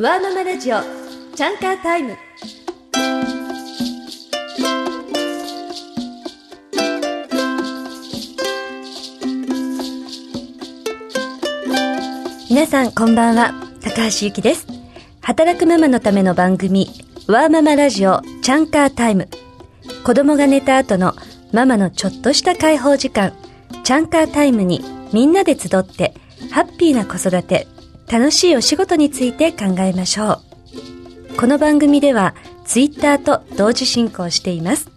ワーママラジオチャンカータイム。皆さんこんばんは高橋ゆきです。働くママのための番組ワーママラジオチャンカータイム。子供が寝た後のママのちょっとした解放時間チャンカータイムにみんなで集ってハッピーな子育て楽しいお仕事について考えましょう。この番組ではツイッターと同時進行しています。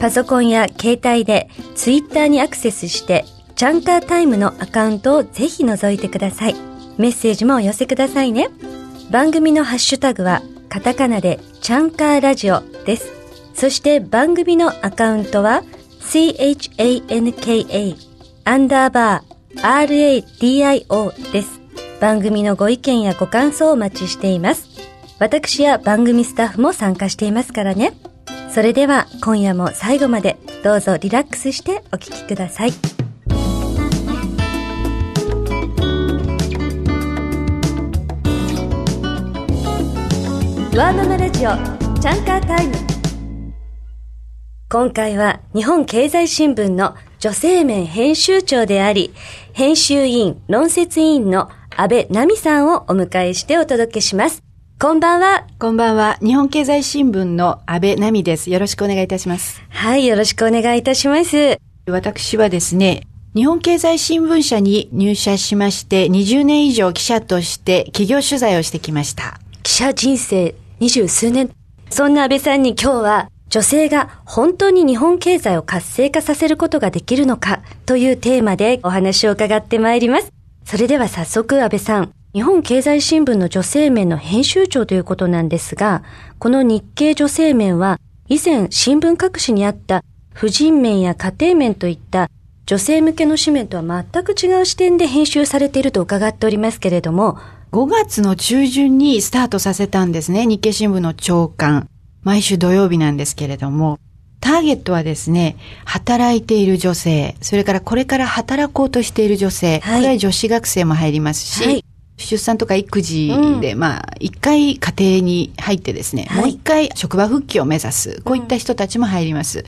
パソコンや携帯でツイッターにアクセスしてチャンカータイムのアカウントをぜひ覗いてください。メッセージもお寄せくださいね。番組のハッシュタグはカタカナでチャンカーラジオです。そして番組のアカウントは CHANKA アンダーバー RADIO です。番組のご意見やご感想をお待ちしています。私や番組スタッフも参加していますからね。それでは今夜も最後までどうぞリラックスしてお聴きください。ワーママラジオチャンカータイム。今回は日本経済新聞の女性面編集長であり、編集委員、論説委員の安倍奈美さんをお迎えしてお届けします。こんばんは。こんばんは。日本経済新聞の安倍奈美です。よろしくお願いいたします。はい、よろしくお願いいたします。私はですね、日本経済新聞社に入社しまして、20年以上記者として企業取材をしてきました。記者人生二十数年。そんな安倍さんに今日は女性が本当に日本経済を活性化させることができるのかというテーマでお話を伺ってまいります。それでは早速安倍さん、日本経済新聞の女性面の編集長ということなんですが、この日経女性面は以前新聞各紙にあった婦人面や家庭面といった女性向けの紙面とは全く違う視点で編集されていると伺っておりますけれども、5月の中旬にスタートさせたんですね、日経新聞の朝刊。毎週土曜日なんですけれども、ターゲットはですね、働いている女性、それからこれから働こうとしている女性、はい、これは女子学生も入りますし、はい、出産とか育児で、うん、まあ、一回家庭に入ってですね、はい、もう一回職場復帰を目指す、こういった人たちも入ります。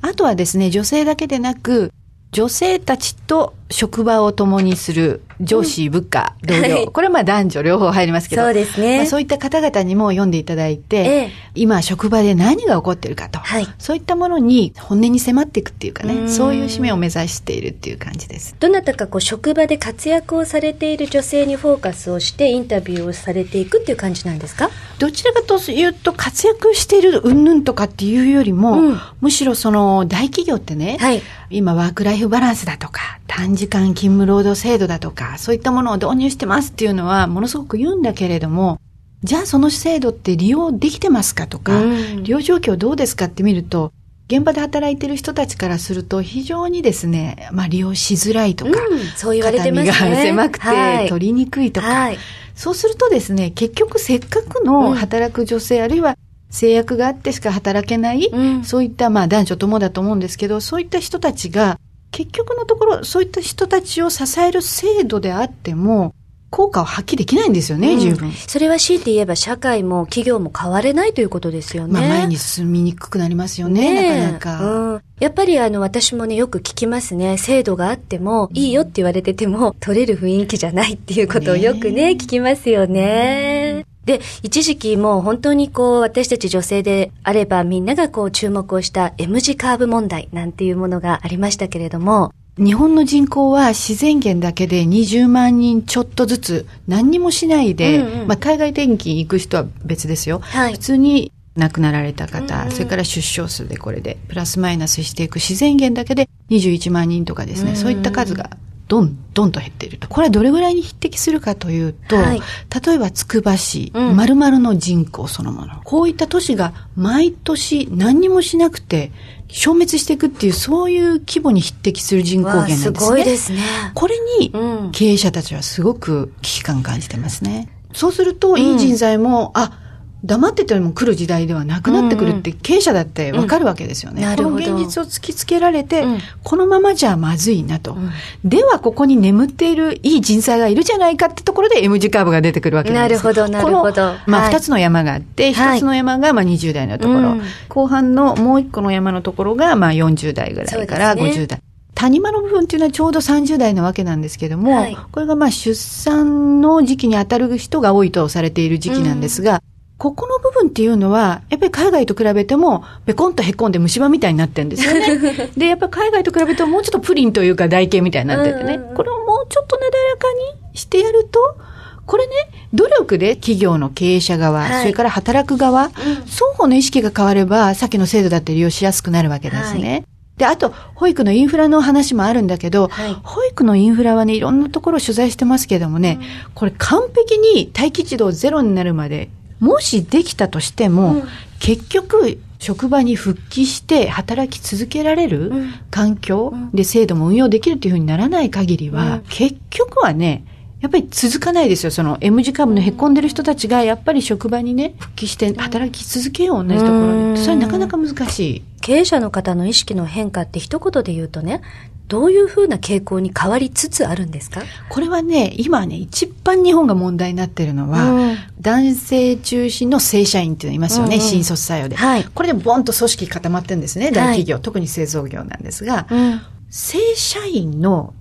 あとはですね、女性だけでなく、女性たちと職場を共にする上司、部下、同僚、はい、これはまあ男女両方入りますけど、そうですね。まあ、そういった方々にも読んでいただいて、ええ、今職場で何が起こってるかと、はい、そういったものに本音に迫っていくっていうかね、そういう使命を目指しているっていう感じです。どなたかこう職場で活躍をされている女性にフォーカスをしてインタビューをされていくっていう感じなんですか？どちらかというと活躍している云々とかっていうよりも、うん、むしろその大企業ってね、はい、今ワークライフバランスだとか、短時間勤務労働制度だとか、そういったものを導入してますっていうのはものすごく言うんだけれども、じゃあその制度って利用できてますかとか、うん、利用状況どうですかって見ると、現場で働いてる人たちからすると非常にですね、まあ利用しづらいとか、うん、そう言われてますね。が狭くて取りにくいとか、はい、そうするとですね、結局せっかくの働く女性、うん、あるいは制約があってしか働けない、うん、そういったまあ男女ともだと思うんですけど、そういった人たちが結局のところ、そういった人たちを支える制度であっても、効果を発揮できないんですよね、うん、十分。それは強いて言えば社会も企業も変われないということですよね。まあ前に進みにくくなりますよね、ねなかなか。うん、やっぱりあの私もね、よく聞きますね。制度があっても、いいよって言われてても、取れる雰囲気じゃないっていうことをよくね、ね聞きますよね。で、一時期もう本当にこう、私たち女性であればみんながこう注目をした M 字カーブ問題なんていうものがありましたけれども、日本の人口は自然源だけで20万人ちょっとずつ何にもしないで、うんうん、まあ、海外転勤行く人は別ですよ。はい、普通に亡くなられた方、うんうん、それから出生数でこれでプラスマイナスしていく自然源だけで21万人とかですね、うんうん、そういった数がどんどんと減っていると。これはどれぐらいに匹敵するかというと、はい、例えばつくば市、まるの人口そのもの。こういった都市が毎年何にもしなくて消滅していくっていう、そういう規模に匹敵する人口減なんですね。すごいですね。これに経営者たちはすごく危機感感じてますね。そうすると、いい人材も、うん、あ、黙ってても来る時代ではなくなってくるって経営者だってわかるわけですよね。うん、この現実を突きつけられて、うん、このままじゃまずいなと、うん、ではここに眠っているいい人材がいるじゃないかってところで M 字カーブが出てくるわけなんですなるほど、なるほど。まあ二つの山があって、一、はい、つの山がまあ20代のところ、後半のもう一個の山のところがまあ40代ぐらいから50代。谷間の部分っていうのはちょうど30代なわけなんですけども、はい、これがまあ出産の時期に当たる人が多いとされている時期なんですが、ここの部分っていうのは、やっぱり海外と比べても、べこんとへこんで虫歯みたいになってるんですよね。で、やっぱり海外と比べてももうちょっとプリンというか台形みたいになっててね、これをもうちょっとなだらかにしてやると、これね、努力で企業の経営者側、はい、それから働く側、うん、双方の意識が変われば、さっきの制度だって利用しやすくなるわけですね。はい。で、あと、保育のインフラの話もあるんだけど、はい、保育のインフラはね、いろんなところを取材してますけどもね、うん、これ完璧に待機児童ゼロになるまでもしできたとしても、うん、結局、職場に復帰して働き続けられる環境で制度も運用できるというふうにならない限りは、結局はね、やっぱり続かないですよ。その M 字株のへこんでる人たちが、やっぱり職場にね、復帰して働き続けよう、同じところで。それなかなか難しい。経営者の方の意識の変化って一言で言うとね、どういうふうな傾向に変わりつつあるんですか？これはね、今ね、一番日本が問題になってるのは、うん、男性中心の正社員っていうのいますよね、うんうん、新卒採用で、はい。これでボンと組織固まってるんですね、大企業、はい、特に製造業なんですが、うん、正社員の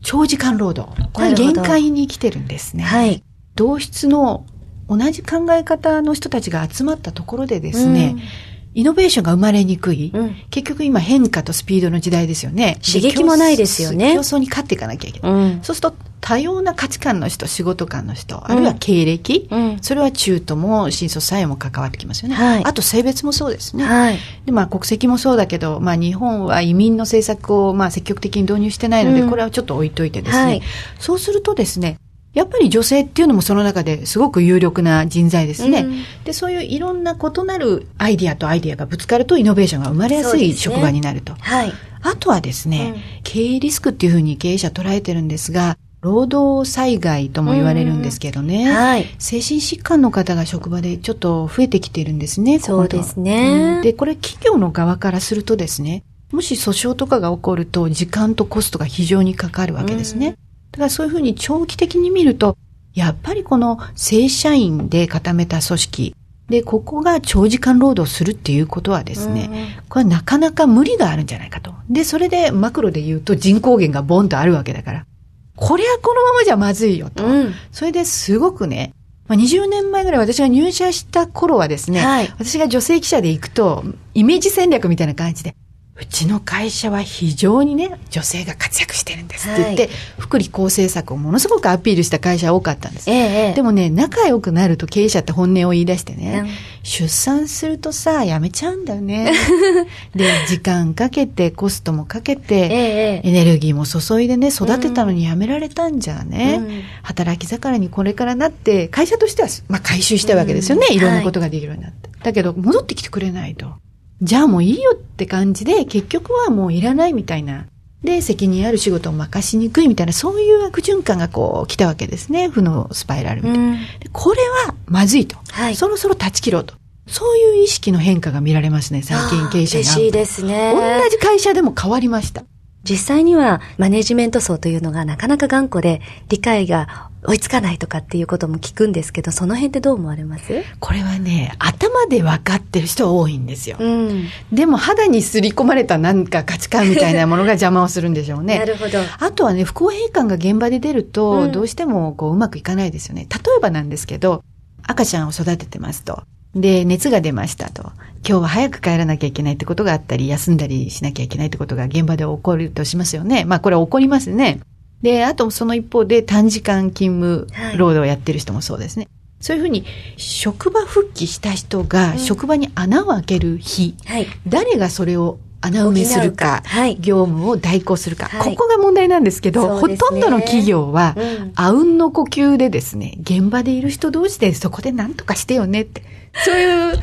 長時間労働、これ限界に来てるんですね。はい。同室の同じ考え方の人たちが集まったところでですね、うんイノベーションが生まれにくい、うん、結局今変化とスピードの時代ですよね。刺激もないですよね。競争に勝っていかなきゃいけない。うん、そうすると多様な価値観の人、仕事観の人、あるいは経歴、うん、それは中途も新卒採用も関わってきますよね。はい、あと性別もそうですね。はい、で、まあ国籍もそうだけど、まあ日本は移民の政策をまあ積極的に導入してないので、これはちょっと置いといてですね。はい、そうするとですね、やっぱり女性っていうのもその中ですごく有力な人材ですね。うん、で、そういういろんな異なるアイディアとアイディアがぶつかるとイノベーションが生まれやすい職場になると。ね、はい。あとはですね、うん、経営リスクっていうふうに経営者捉えてるんですが、労働災害とも言われるんですけどね、はい、精神疾患の方が職場でちょっと増えてきているんですね。そうですね、うん、で、これ企業の側からするとですね、もし訴訟とかが起こると時間とコストが非常にかかるわけですね。だからそういうふうに長期的に見ると、やっぱりこの正社員で固めた組織、で、ここが長時間労働するっていうことはですね、これはなかなか無理があるんじゃないかと。で、それでマクロで言うと人口減がボンとあるわけだから、これはこのままじゃまずいよと。うん、それですごくね、まあ、20年前ぐらい私が入社した頃はですね、はい、私が女性記者で行くと、イメージ戦略みたいな感じで、うちの会社は非常にね、女性が活躍してるんですって言って、はい、福利厚生策をものすごくアピールした会社多かったんです。ええ、でもね、仲良くなると経営者って本音を言い出してね、うん、出産するとさ、やめちゃうんだよね。で、時間かけて、コストもかけて、え、エネルギーも注いでね、育てたのにやめられたんじゃね、うん、働き盛りにこれからなって、会社としては、まあ回収したいわけですよね、うん、い。ろんなことができるようになって。はい、だけど、戻ってきてくれないと。じゃあもういいよって感じで、結局はもういらないみたいな。で、責任ある仕事を任しにくいみたいな、そういう悪循環がこう来たわけですね。負のスパイラルみたいな。これはまずいと、はい。そろそろ断ち切ろうと。そういう意識の変化が見られますね、最近経営者が。嬉しいですね。同じ会社でも変わりました。実際にはマネジメント層というのがなかなか頑固で理解が追いつかないとかっていうことも聞くんですけど、その辺ってどう思われます？これはね、頭で分かってる人多いんですよ。うん、でも肌にすり込まれたなんか価値観みたいなものが邪魔をするんでしょうね。なるほど。あとはね、不公平感が現場で出ると、どうしてもこううまくいかないですよね。例えばなんですけど、赤ちゃんを育ててますと。で、熱が出ましたと。今日は早く帰らなきゃいけないってことがあったり、休んだりしなきゃいけないってことが現場で起こるとしますよね。まあこれは起こりますね。で、あとその一方で短時間勤務労働をやってる人もそうですね。はい、そういうふうに、職場復帰した人が職場に穴を開ける日、うんはい、誰がそれを穴埋めするか、はい、業務を代行するか、はい、ここが問題なんですけど、ね、ほとんどの企業は、あうんの呼吸でですね、現場でいる人同士でそこで何とかしてよねって、そういう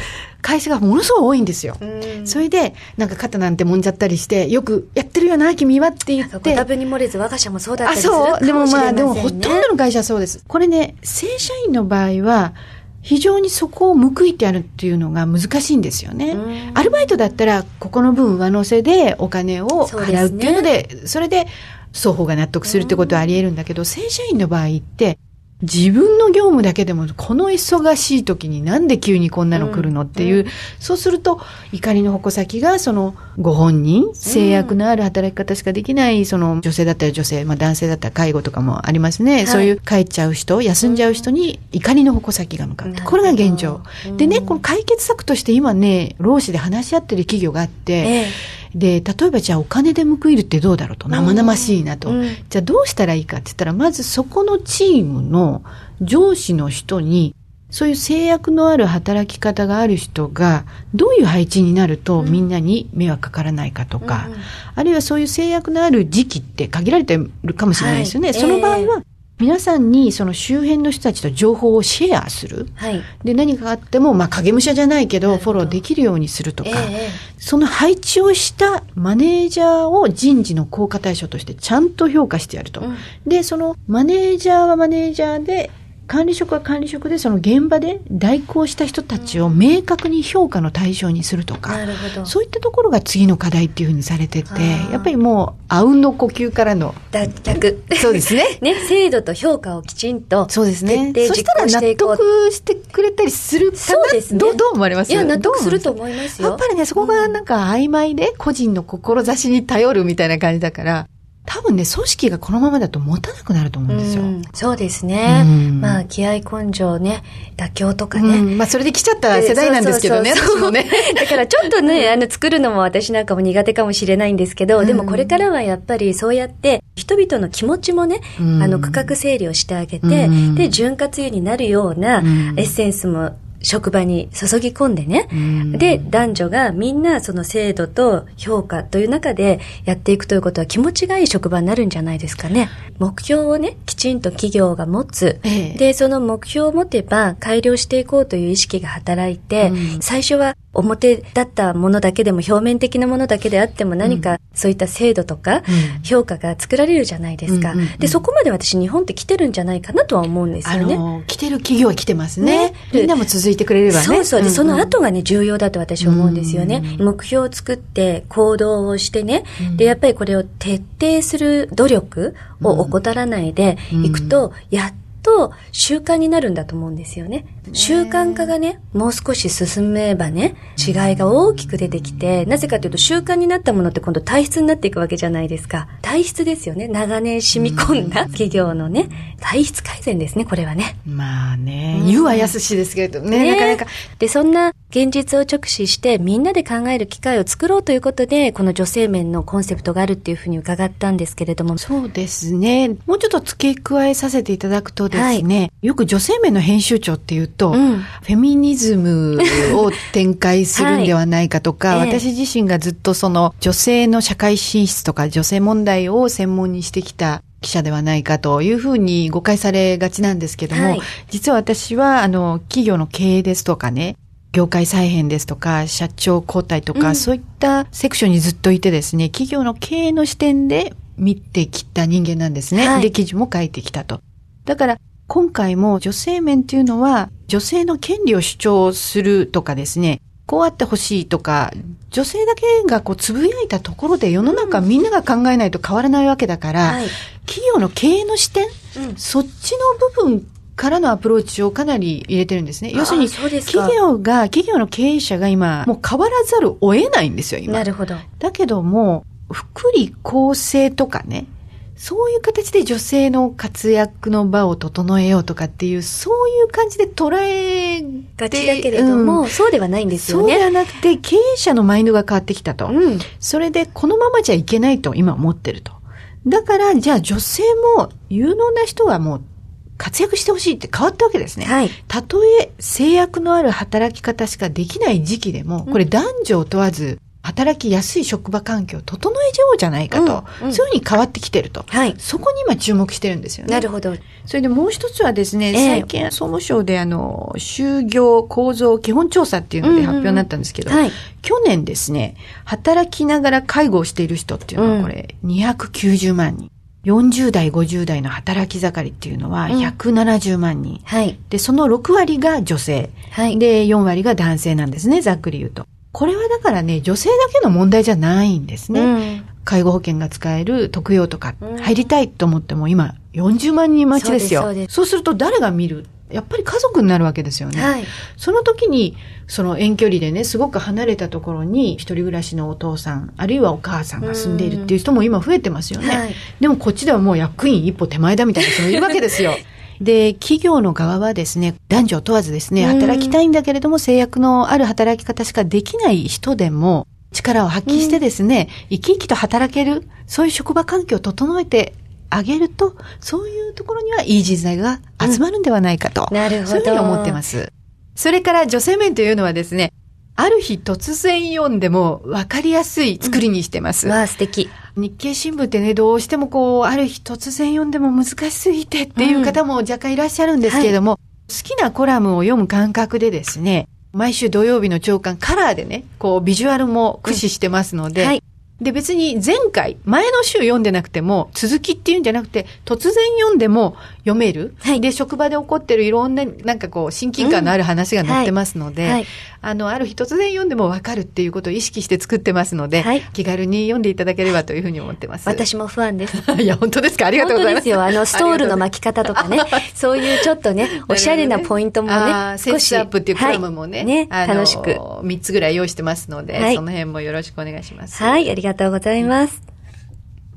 会社がものすごい多いんですよ。それで、なんか肩なんてもんじゃったりして、よくやってるよな、君はって言って。ご多分に漏れず我が社もそうだったりするかもしれません、ね、あ、そう。でもまあ、でもほとんどの会社はそうです。これね、正社員の場合は、非常にそこを報いてやるっていうのが難しいんですよね。アルバイトだったら、ここの分上乗せでお金を払うっていうので、そで、ね、それで双方が納得するってことはあり得るんだけど、正社員の場合って、自分の業務だけでもこの忙しい時になんで急にこんなの来るのっていう、うん、そうすると怒りの矛先がそのご本人、制約のある働き方しかできないその女性だったら女性、まあ男性だったら介護とかもありますね。はい、そういう帰っちゃう人、休んじゃう人に怒りの矛先が向かう。これが現状。でね、この解決策として今ね、労使で話し合ってる企業があって、ええで、例えばじゃあお金で報いるってどうだろうと、生々しいなと。うん、じゃあどうしたらいいかって言ったら、まずそこのチームの上司の人に、そういう制約のある働き方がある人が、どういう配置になるとみんなに迷惑かからないかとか、うん、あるいはそういう制約のある時期って限られてるかもしれないですよね。はい、その場合は、皆さんにその周辺の人たちと情報をシェアする。はい、で、何かあっても、まあ、影武者じゃないけど、フォローできるようにするとか、えー、その配置をしたマネージャーを人事の効果対象としてちゃんと評価してやると。うん、で、そのマネージャーはマネージャーで、管理職は管理職でその現場で代行した人たちを明確に評価の対象にするとか、そういったところが次の課題っていうふうにされてて、やっぱりもう、あうんの呼吸からの。脱却。そうですね。ね、制度と評価をきちんと。そうですね。そしたら納得してくれたりするかな？そうですね。どうどう思われます？いや、納得すると思いますよ。やっぱりね、そこがなんか曖昧で、個人の志に頼るみたいな感じだから、多分ね、組織がこのままだと持たなくなると思うんですよ。うそうですね。まあ、気合根性ね、妥協とかね。まあ、それで来ちゃった世代なんですけどね、私もね。だからちょっとね、あの、作るのも私なんかも苦手かもしれないんですけど、でもこれからはやっぱりそうやって、人々の気持ちもね、あの、区画整理をしてあげて、で、潤滑油になるようなエッセンスも職場に注ぎ込んでね、で、男女がみんなその制度と評価という中でやっていくということは気持ちがいい職場になるんじゃないですかね。目標をね、きちんと企業が持つ。ええ、で、その目標を持てば改良していこうという意識が働いて、うん、最初は表だったものだけでも表面的なものだけであっても何かそういった制度とか評価が作られるじゃないですか。で、そこまで私日本って来てるんじゃないかなとは思うんですよね。あの、来てる企業は来てますね。ねみんなも続いてくれればね。そうそう。で、その後がね、重要だと私は思うんですよね。目標を作って行動をしてね。で、やっぱりこれを徹底する努力を怠らないでいくと、やっと習慣になるんだと思うんですよね。習慣化がね、もう少し進めばね、違いが大きく出てきて、なぜかというと習慣になったものって今度体質になっていくわけじゃないですか。体質ですよね。長年染み込んだ企業のね、体質改善ですね、これはね。まあね、言うはやすしですけれどね、ねなかなか。で、そんな現実を直視してみんなで考える機会を作ろうということで、この女性面のコンセプトがあるっていうふうに伺ったんですけれども。そうですね。もうちょっと付け加えさせていただくとですね、はい、よく女性面の編集長っていうと、うん、フェミニズムを展開するんではないかとか、はい、私自身がずっとその女性の社会進出とか女性問題を専門にしてきた記者ではないかというふうに誤解されがちなんですけども、はい、実は私はあの企業の経営ですとかね、業界再編ですとか、社長交代とか、うん、そういったセクションにずっといてですね、企業の経営の視点で見てきた人間なんですね。はい、で、記事も書いてきたと。だから、今回も女性面っていうのは、女性の権利を主張するとかですね、こうあってほしいとか、女性だけがこうつぶやいたところで世の中みんなが考えないと変わらないわけだから、はい、企業の経営の視点、うん、そっちの部分からのアプローチをかなり入れてるんですね。要するに、企業が、企業の経営者が今、もう変わらざるを得ないんですよ、今。なるほど。だけども、福利厚生とかね、そういう形で女性の活躍の場を整えようとかっていう、そういう感じで捉えがちだけれども、うん、そうではないんですよね。そうではなくて、経営者のマインドが変わってきたと。うん、それで、このままじゃいけないと今思ってると。だから、じゃあ女性も有能な人はもう活躍してほしいって変わったわけですね。はい。たとえ制約のある働き方しかできない時期でも、これ男女を問わず、働きやすい職場環境を整えちゃおうじゃないかと、うんうん、そういうふうに変わってきてると、はい、そこに今注目してるんですよね。なるほど。それでもう一つはですね、えー、最近総務省であの、就業構造基本調査っていうので発表になったんですけど、うんうんはい、去年ですね、働きながら介護をしている人っていうのはこれ290万人。40代、50代の働き盛りっていうのは170万人。はい。で、その6割が女性。はい。で、4割が男性なんですね、ざっくり言うと。これはだからね、女性だけの問題じゃないんですね。うん介護保険が使える特養とかうん入りたいと思っても今40万人待ちですよ。そうすそうすると誰が見る？やっぱり家族になるわけですよね。はい。その時に、その遠距離でね、すごく離れたところに一人暮らしのお父さん、あるいはお母さんが住んでいるっていう人も今増えてますよね。はい。でもこっちではもう役員一歩手前だみたいな人もいるわけですよ。で、企業の側はですね、男女問わずですね、うん働きたいんだけれども制約のある働き方しかできない人でも、力を発揮してですね、生き生きと働ける、そういう職場環境を整えてあげると、そういうところにはいい人材が集まるんではないかと。なるほど。そういうふうに思ってます。それから女性面というのはですね、ある日突然読んでも分かりやすい作りにしてます。わあ、素敵。日経新聞ってね、どうしてもこう、ある日突然読んでも難しすぎてっていう方も若干いらっしゃるんですけれども、好きなコラムを読む感覚でですね、毎週土曜日の朝刊カラーでね、こう、ビジュアルも駆使してますので、はい。で、別に前回、前の週読んでなくても、続きっていうんじゃなくて、突然読んでも読める。はいで、職場で起こってるいろんな、なんかこう、親近感のある話が載ってますので、はい。あの、ある日突然読んでもわかるっていうことを意識して作ってますので、はい気軽に読んでいただければというふうに思ってます。私もファンです。いや、本当ですか？ありがとうございます。本当ですよ。あの、ストールの巻き方とかね、そういうちょっとね、おしゃれなポイントもね、あーセンスアップっていうコラムもね、はいね、楽しく。3つぐらい用意してますので、はいその辺もよろしくお願いします。はい、ありがとうございます。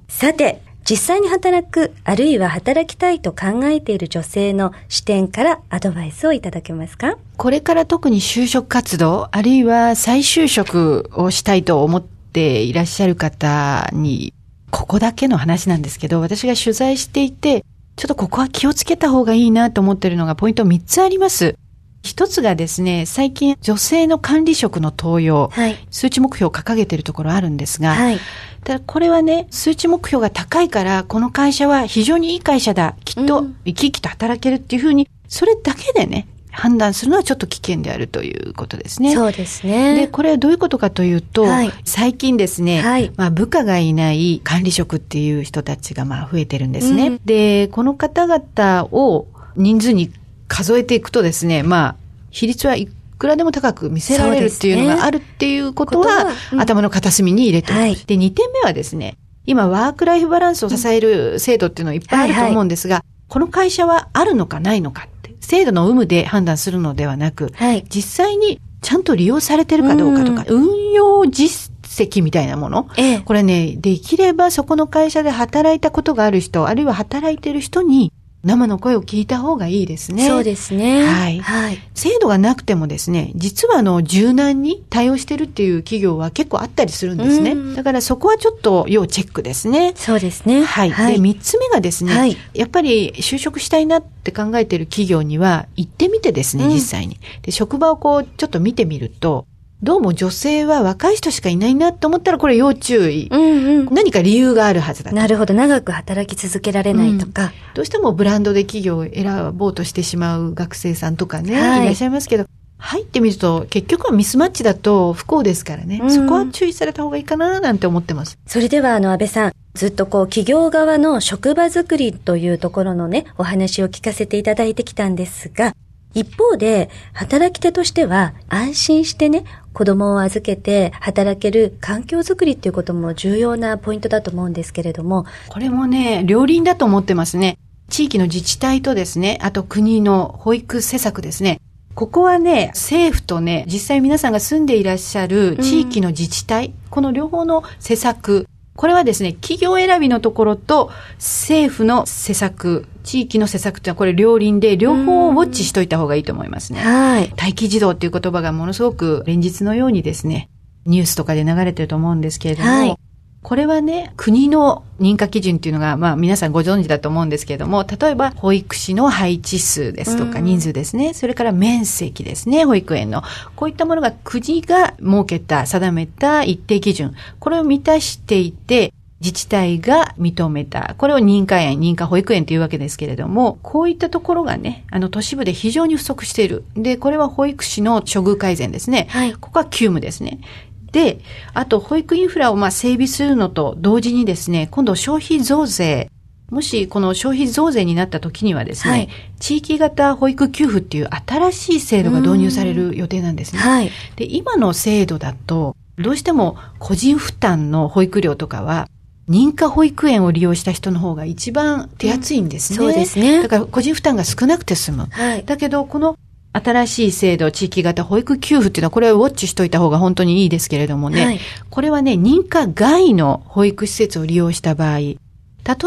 さて、実際に働く、あるいは働きたいと考えている女性の視点からアドバイスをいただけますか？これから特に就職活動、あるいは再就職をしたいと思っていらっしゃる方に、ここだけの話なんですけど、私が取材していて、ちょっとここは気をつけた方がいいなと思ってるのがポイント3つあります。一つがですね、最近女性の管理職の登用、はい。数値目標を掲げているところあるんですが、はい。ただこれはね、数値目標が高いから、この会社は非常にいい会社だ。きっとうん生き生きと働けるっていうふうに、それだけでね、判断するのはちょっと危険であるということですね。そうですで、ね。これはどういうことかというと、はい最近ですね、はいまあ部下がいない管理職っていう人たちがまあ増えてるんですね。うんで、この方々を人数に数えていくとですね、まあ、比率はいくらでも高く見せられるっていうのがあるっていうことは、ことはうん頭の片隅に入れておく。はいで、2点目はですね、今ワークライフバランスを支える制度っていうのはいっぱいあると思うんですが、この会社はあるのかないのかって、制度の有無で判断するのではなく、はい。実際にちゃんと利用されてるかどうかとか、運用実績みたいなもの。ええ。これね、できればそこの会社で働いたことがある人、あるいは働いてる人に生の声を聞いた方がいいですね。そうですね。はいはい。制度がなくてもですね、実はあの、柔軟に対応してるっていう企業は結構あったりするんですねうん。だからそこはちょっと要チェックですね。そうですね。はい。はい。で、三つ目がですね、はいやっぱり就職したいなって考えてる企業には行ってみてですね、うん実際に。で、職場をこう、ちょっと見てみると、どうも女性は若い人しかいないなと思ったらこれ要注意。うんうん。何か理由があるはずだと。なるほど。長く働き続けられないとか。どうしてもブランドで企業を選ぼうとしてしまう学生さんとかね、はいい、らっしゃいますけど、入ってみると結局はミスマッチだと不幸ですからね、うんそこは注意された方がいいかななんて思ってます。それでは、あの、安倍さん、ずっとこう、企業側の職場づくりというところのね、お話を聞かせていただいてきたんですが、一方で、働き手としては、安心してね、子供を預けて働ける環境づくりっていうことも重要なポイントだと思うんですけれども、これもね、両輪だと思ってますね。地域の自治体とですね、あと国の保育施策ですね。ここはね、政府とね、実際皆さんが住んでいらっしゃる地域の自治体、この両方の施策、これはですね、企業選びのところと政府の施策、地域の施策っていうのはこれ両輪で両方をウォッチしといた方がいいと思いますね。はい。待機児童っていう言葉がものすごく連日のようにですね、ニュースとかで流れてると思うんですけれども、はいこれはね、国の認可基準っていうのが、まあ皆さんご存知だと思うんですけれども、例えば保育士の配置数ですとかうん人数ですね、それから面積ですね、保育園の。こういったものが国が設けた、定めた一定基準、これを満たしていて、自治体が認めた。これを認可園、認可保育園というわけですけれども、こういったところがね、あの都市部で非常に不足している。で、これは保育士の処遇改善ですね。はいここは急務ですね。で、あと保育インフラをまあ整備するのと同時にですね、今度消費増税もしこの消費増税になった時にはですね、はい、地域型保育給付っていう新しい制度が導入される予定なんですね。はい、で今の制度だと、どうしても個人負担の保育料とかは、認可保育園を利用した人の方が一番手厚いんですね。うん、そうですね。だから個人負担が少なくて済む。はい、だけど、この新しい制度、地域型保育給付っていうのは、これはウォッチしといた方が本当にいいですけれどもね、はい、これはね、認可外の保育施設を利用した場合、例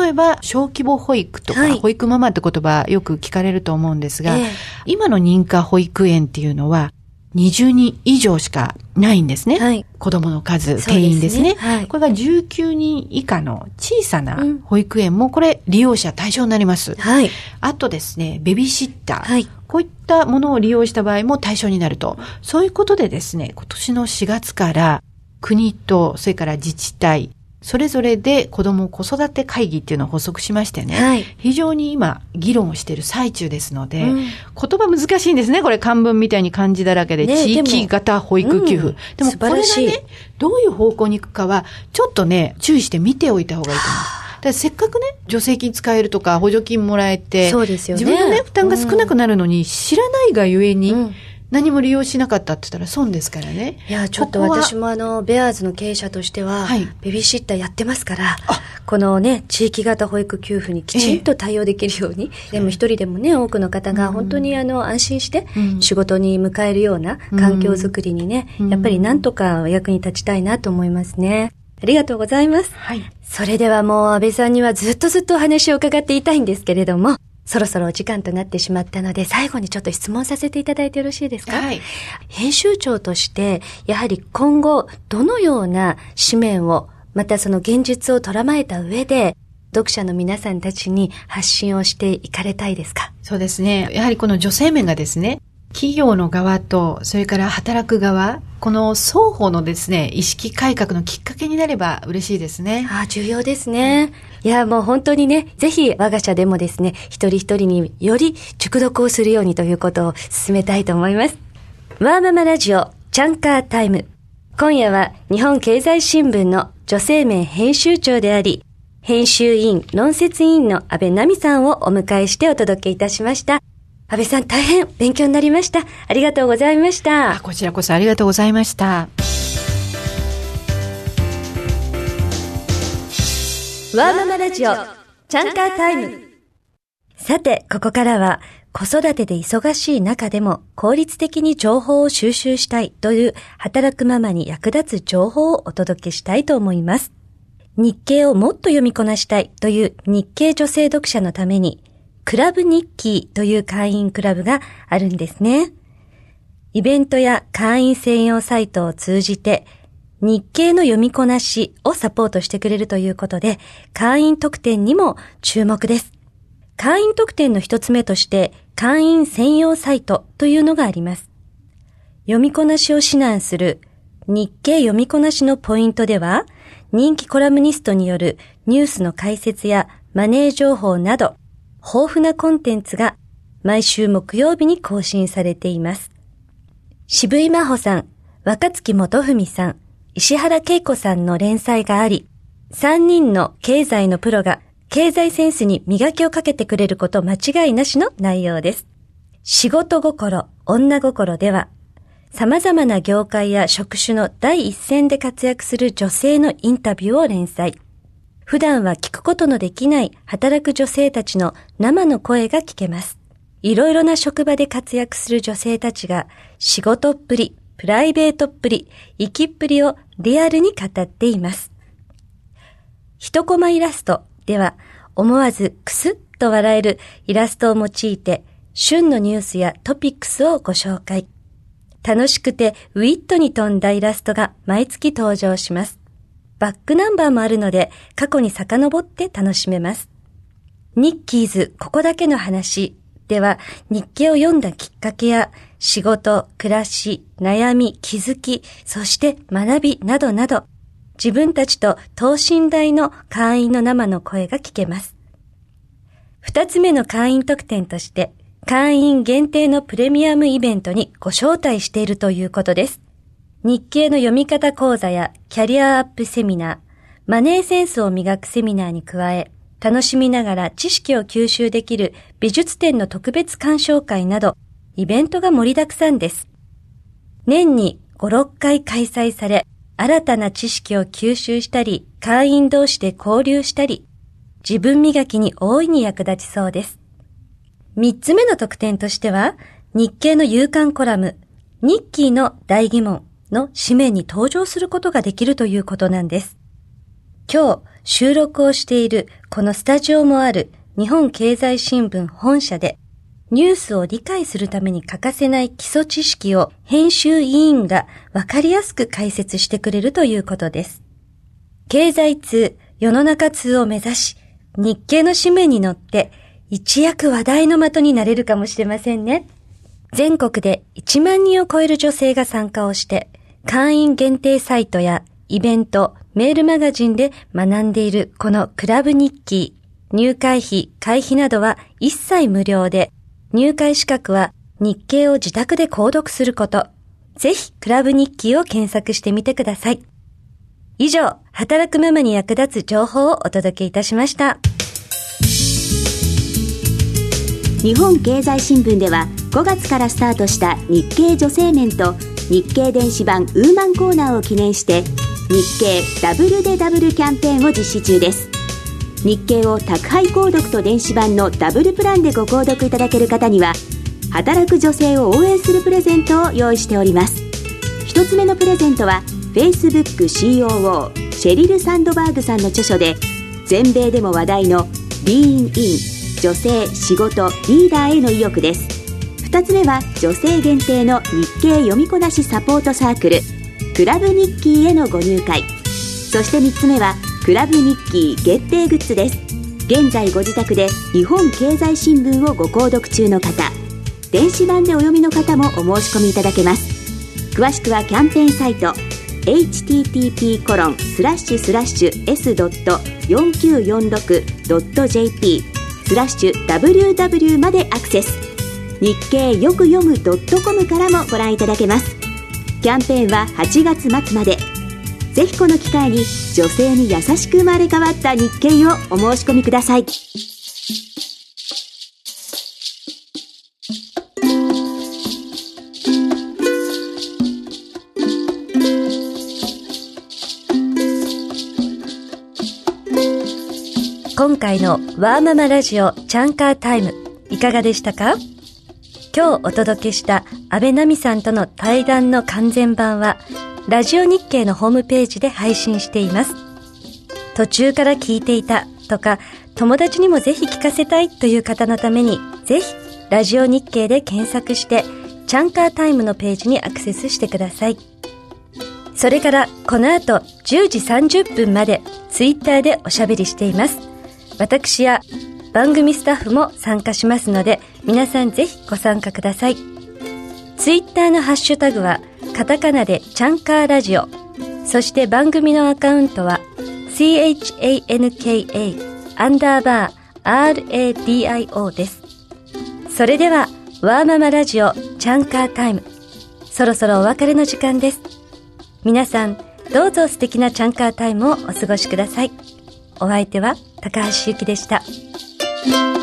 えば、小規模保育とか、保育ママって言葉よく聞かれると思うんですが、今の認可保育園っていうのは、20人以上しかないんですね。はい、子供の数、定員ですね。すね。はい、これが19人以下の小さな保育園も、これ利用者対象になります。はい、あとですね、ベビーシッター。はい、こういったものを利用した場合も対象になると。そういうことでですね、今年の4月から国と、それから自治体、それぞれで子ども子育て会議っていうのを発足しましてね、はい、非常に今議論をしている最中ですので、うん、言葉難しいんですね、これ漢文みたいに漢字だらけで、ね、地域型保育給付。うん、でもこれがね、どういう方向に行くかは、ちょっとね、注意して見ておいた方がいいと思います。だせっかくね、助成金使えるとか、補助金もらえて、そうですよね。自分のね、負担が少なくなるのに、知らないがゆえに、うん何も利用しなかったって言ったら損ですからね。いや、ちょっと私もあの、ベアーズの経営者としては、はい、ベビーシッターやってますから、このね、地域型保育給付にきちんと対応できるように、えでも一人でもね、多くの方が本当にあの、安心して仕事に迎えるような環境づくりにね、やっぱりなんとかお役に立ちたいなと思いますね。ありがとうございます。はい。それではもう安倍さんにはずっとずっとお話を伺っていたいんですけれども、そろそろお時間となってしまったので、最後にちょっと質問させていただいてよろしいですか？はい。編集長として、やはり今後、どのような紙面を、またその現実を捉まえた上で、読者の皆さんたちに発信をしていかれたいですか？そうですね。やはりこの女性面がですね、企業の側と、それから働く側、この双方のですね、意識改革のきっかけになれば嬉しいですね。ああ、重要ですね。いや、もう本当にね、ぜひ我が社でもですね、一人一人により熟読をするようにということを進めたいと思います。ワーママラジオ、チャンカータイム。今夜は日本経済新聞の女性面編集長であり、編集委員、論説委員の安倍奈美さんをお迎えしてお届けいたしました。安倍さん大変勉強になりました。ありがとうございました。こちらこそありがとうございました。ワーママラジオ、チャンカータイム。さて、ここからは、子育てで忙しい中でも効率的に情報を収集したいという働くママに役立つ情報をお届けしたいと思います。日経をもっと読みこなしたいという日経女性読者のためにクラブ日記という会員クラブがあるんですね。イベントや会員専用サイトを通じて日経の読みこなしをサポートしてくれるということで、会員特典にも注目です。会員特典の一つ目として、会員専用サイトというのがあります。読みこなしを指南する日経読みこなしのポイントでは、人気コラムニストによるニュースの解説やマネー情報など、豊富なコンテンツが毎週木曜日に更新されています。渋井真帆さん、若月元文さん、石原恵子さんの連載があり、3人の経済のプロが経済センスに磨きをかけてくれること間違いなしの内容です。仕事心、女心では、様々な業界や職種の第一線で活躍する女性のインタビューを連載。普段は聞くことのできない働く女性たちの生の声が聞けます。いろいろな職場で活躍する女性たちが仕事っぷり、プライベートっぷり、生きっぷりをリアルに語っています。一コマイラストでは思わずクスッと笑えるイラストを用いて旬のニュースやトピックスをご紹介。楽しくてウィットに富んだイラストが毎月登場します。バックナンバーもあるので、過去に遡って楽しめます。ニッキーズここだけの話では、日記を読んだきっかけや、仕事、暮らし、悩み、気づき、そして学びなどなど、自分たちと等身大の会員の生の声が聞けます。二つ目の会員特典として、会員限定のプレミアムイベントにご招待しているということです。日経の読み方講座やキャリアアップセミナー、マネーセンスを磨くセミナーに加え、楽しみながら知識を吸収できる美術展の特別鑑賞会など、イベントが盛りだくさんです。年に5、6回開催され、新たな知識を吸収したり、会員同士で交流したり、自分磨きに大いに役立ちそうです。三つ目の特典としては、日経の夕刊コラム、日記の大疑問の紙面に登場することができるということなんです。今日収録をしているこのスタジオもある日本経済新聞本社でニュースを理解するために欠かせない基礎知識を編集委員がわかりやすく解説してくれるということです。経済通、世の中通を目指し、日経の紙面に乗って一躍話題の的になれるかもしれませんね。全国で1万人を超える女性が参加をして、会員限定サイトやイベント、メールマガジンで学んでいるこのクラブ日記、入会費、会費などは一切無料で、入会資格は日経を自宅で購読すること。ぜひ、クラブ日記を検索してみてください。以上、働くママに役立つ情報をお届けいたしました。日本経済新聞では5月からスタートした日経女性面と日経電子版ウーマンコーナーを記念して日経ダブルでダブルキャンペーンを実施中です。日経を宅配購読と電子版のダブルプランでご購読いただける方には働く女性を応援するプレゼントを用意しております。一つ目のプレゼントは Facebook COO シェリル・サンドバーグさんの著書で全米でも話題の「リーンイン女性仕事リーダーへの意欲です。2つ目は女性限定の日経読みこなしサポートサークルクラブニッキーへのご入会。そして3つ目はクラブニッキー限定グッズです。現在ご自宅で日本経済新聞をご購読中の方。電子版でお読みの方もお申し込みいただけます。詳しくはキャンペーンサイト http コロンスラッシュスラッシュ s.4946.jp スラッシュ www までアクセス。日経よく読む .com からもご覧いただけます。キャンペーンは8月末まで。ぜひこの機会に女性に優しく生まれ変わった日経をお申し込みください。今回のワーママラジオチャンカータイムいかがでしたか？今日お届けした安倍奈美さんとの対談の完全版はラジオ日経のホームページで配信しています。途中から聞いていたとか友達にもぜひ聞かせたいという方のためにぜひラジオ日経で検索してチャンカータイムのページにアクセスしてください。それからこの後10時30分までツイッターでおしゃべりしています。私や番組スタッフも参加しますので、皆さんぜひご参加ください。ツイッターのハッシュタグは、カタカナでチャンカーラジオ。そして番組のアカウントは、chanka アンダーバー radio です。それでは、ワーママラジオチャンカータイム。そろそろお別れの時間です。皆さん、どうぞ素敵なチャンカータイムをお過ごしください。お相手は高橋ゆきでした。Thank you.